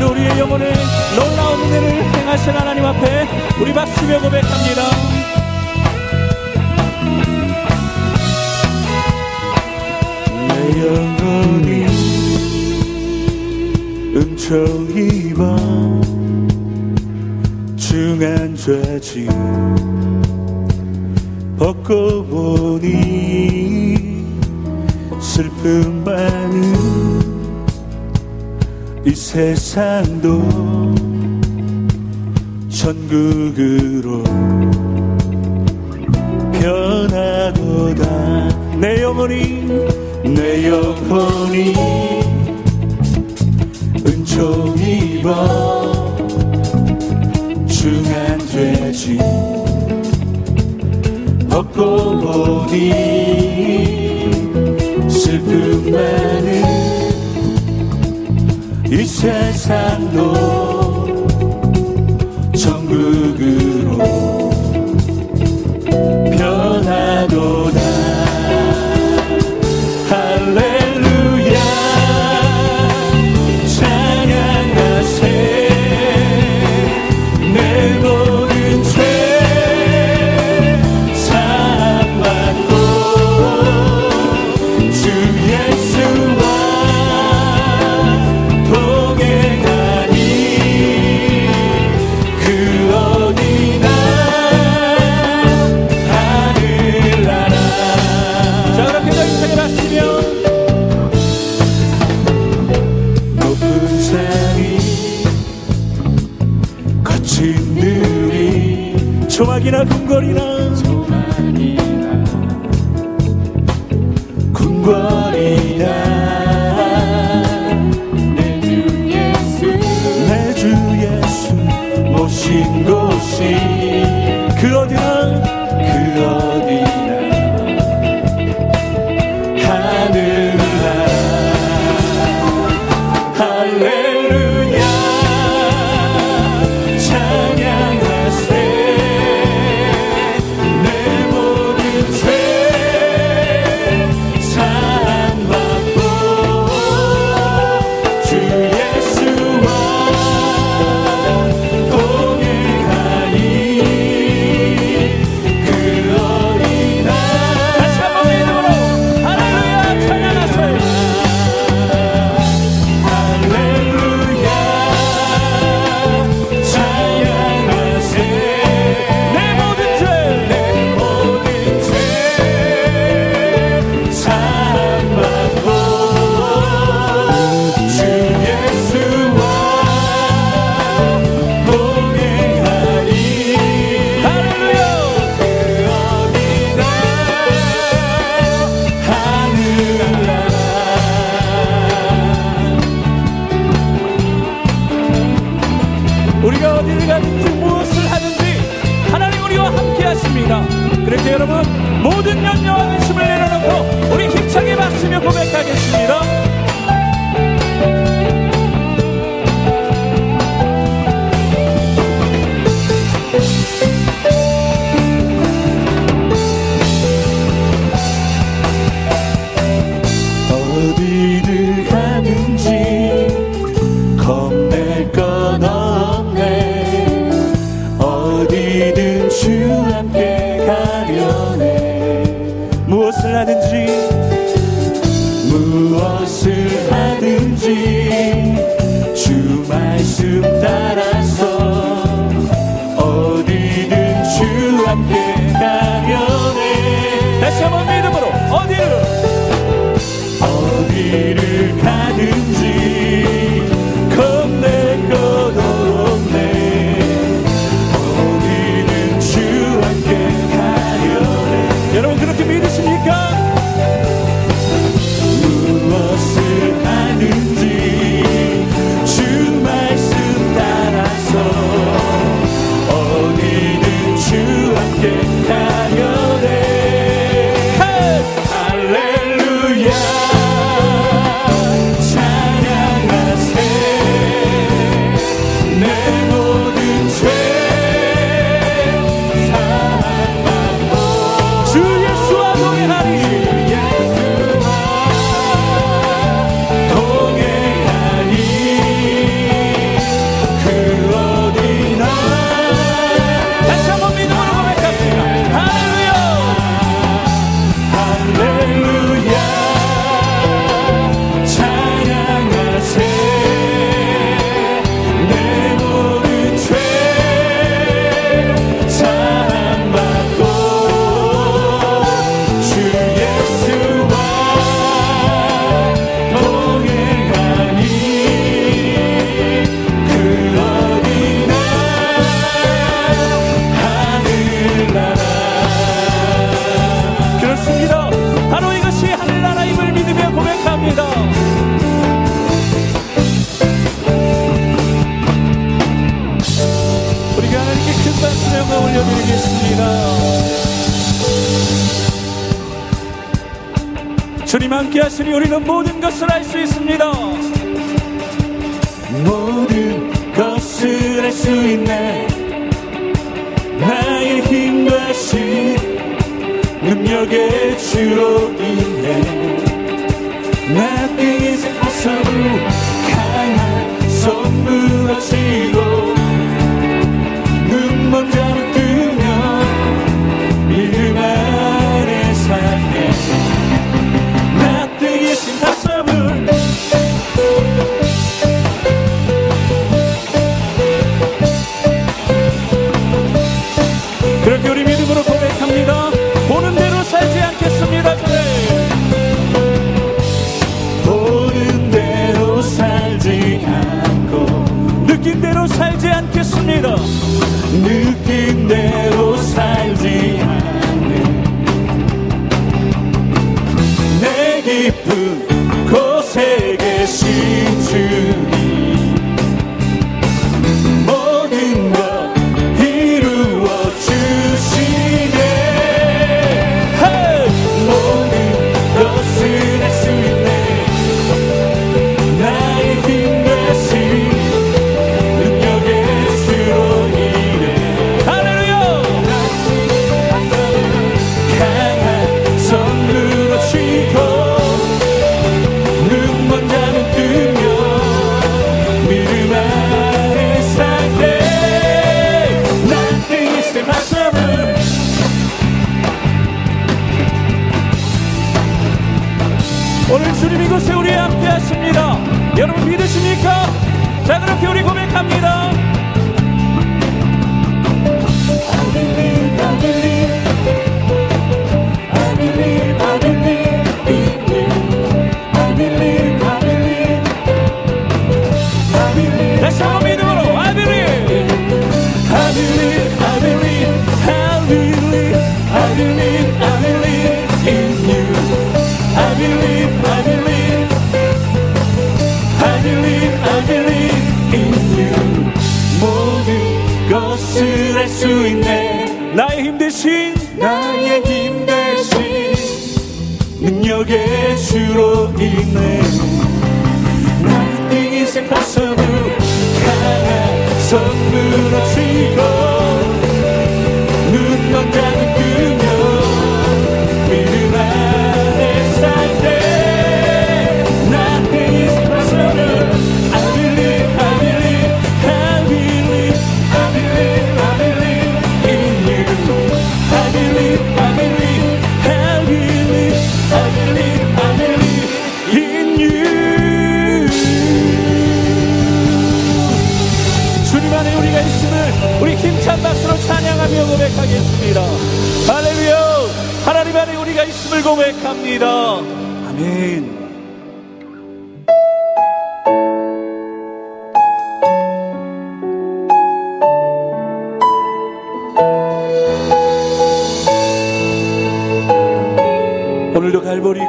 오늘도 우리의 영혼을 놀라운 은혜를 행하신 하나님 앞에 우리 박수며 고백합니다. 내 영혼이 응처입어 중한 죄지 벗고 보니 슬픔 많은 이 세상도 천국으로 변하도다. 내 영혼이 내 영혼이 은총 입어 중한 죄지. 벗고 보니 슬픔 많은 이 세상도 천국으 우리가 어디를 가든지 무엇을 하든지 하나님 우리와 함께 하십니다. 그렇게 여러분 모든 염려와 근심을 내려놓고 우리 힘차게 박수며 고백하겠습니다. 다스리 우리는 모든 것을 알 수 있습니다. 모든 것을 알 수 있네. 나의 힘과 신 능력의 주로 이 나의 힘 대신 능력의 주로 인해. 우리 힘찬 박수로 찬양하며 고백하겠습니다. 할렐루야! 하나님 안에 우리가 있음을 고백합니다. 아멘.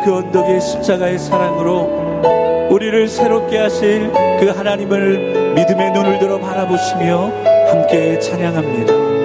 그 언덕의 십자가의 사랑으로 우리를 새롭게 하실 그 하나님을 믿음의 눈을 들어 바라보시며 함께 찬양합니다.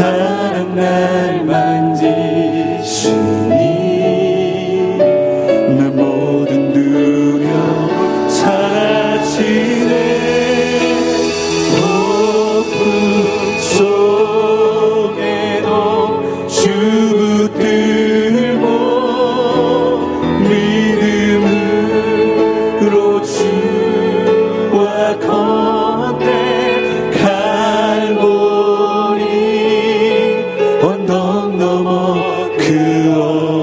사랑 나 que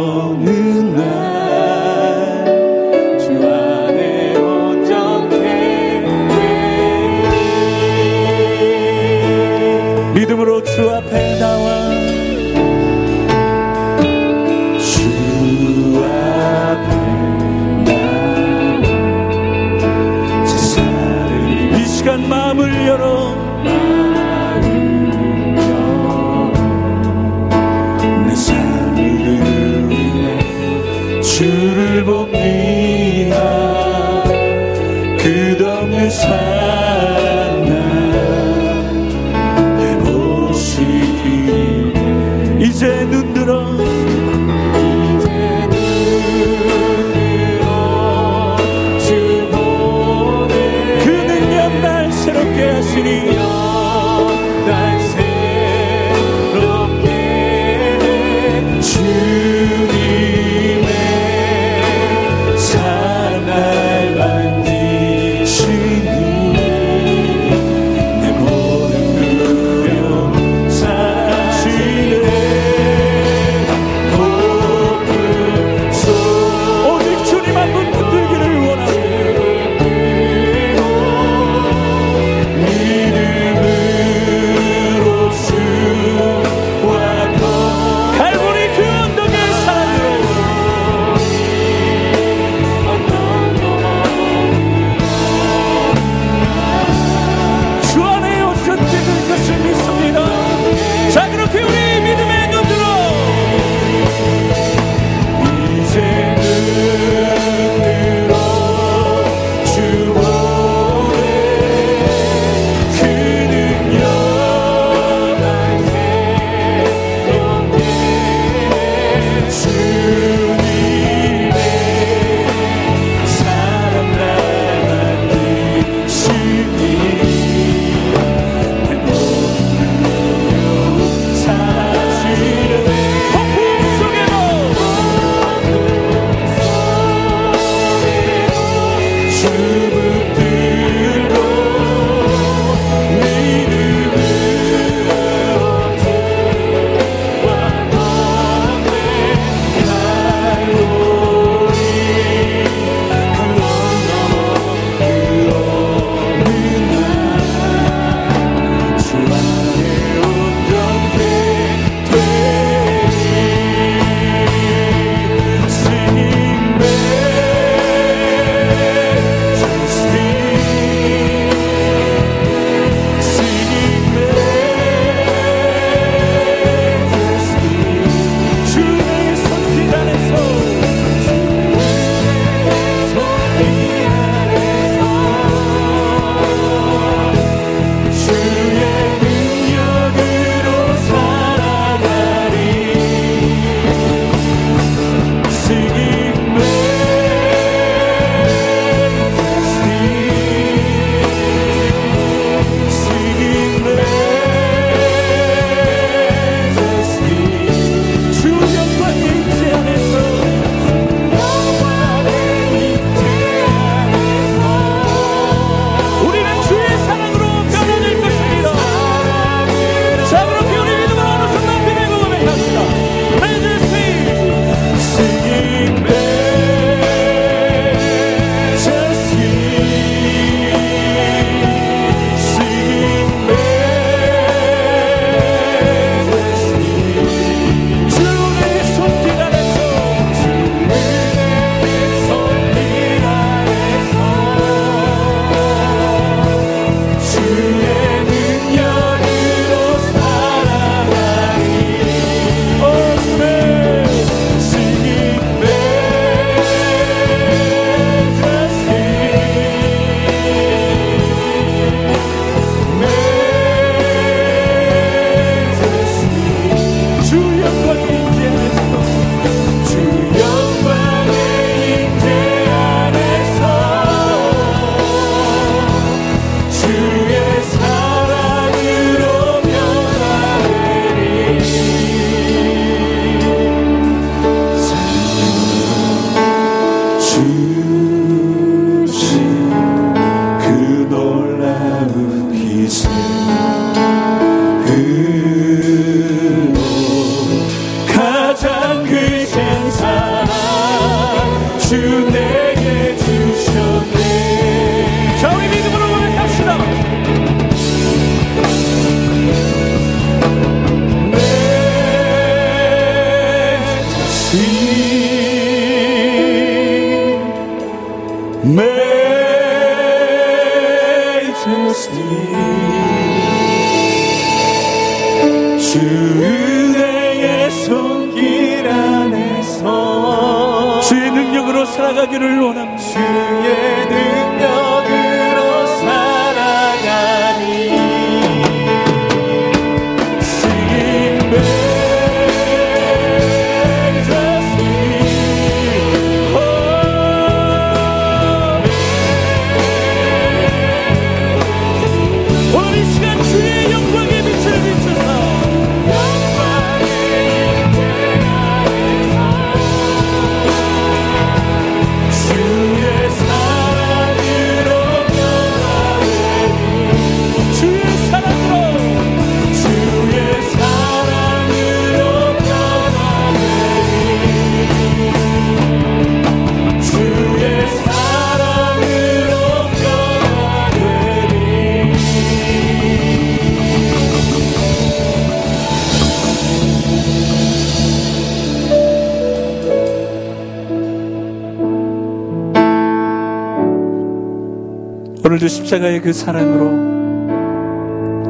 오늘도 십자가의 그 사랑으로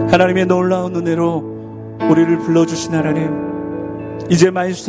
하나님의 놀라운 은혜로 우리를 불러주신 하나님 이제 말씀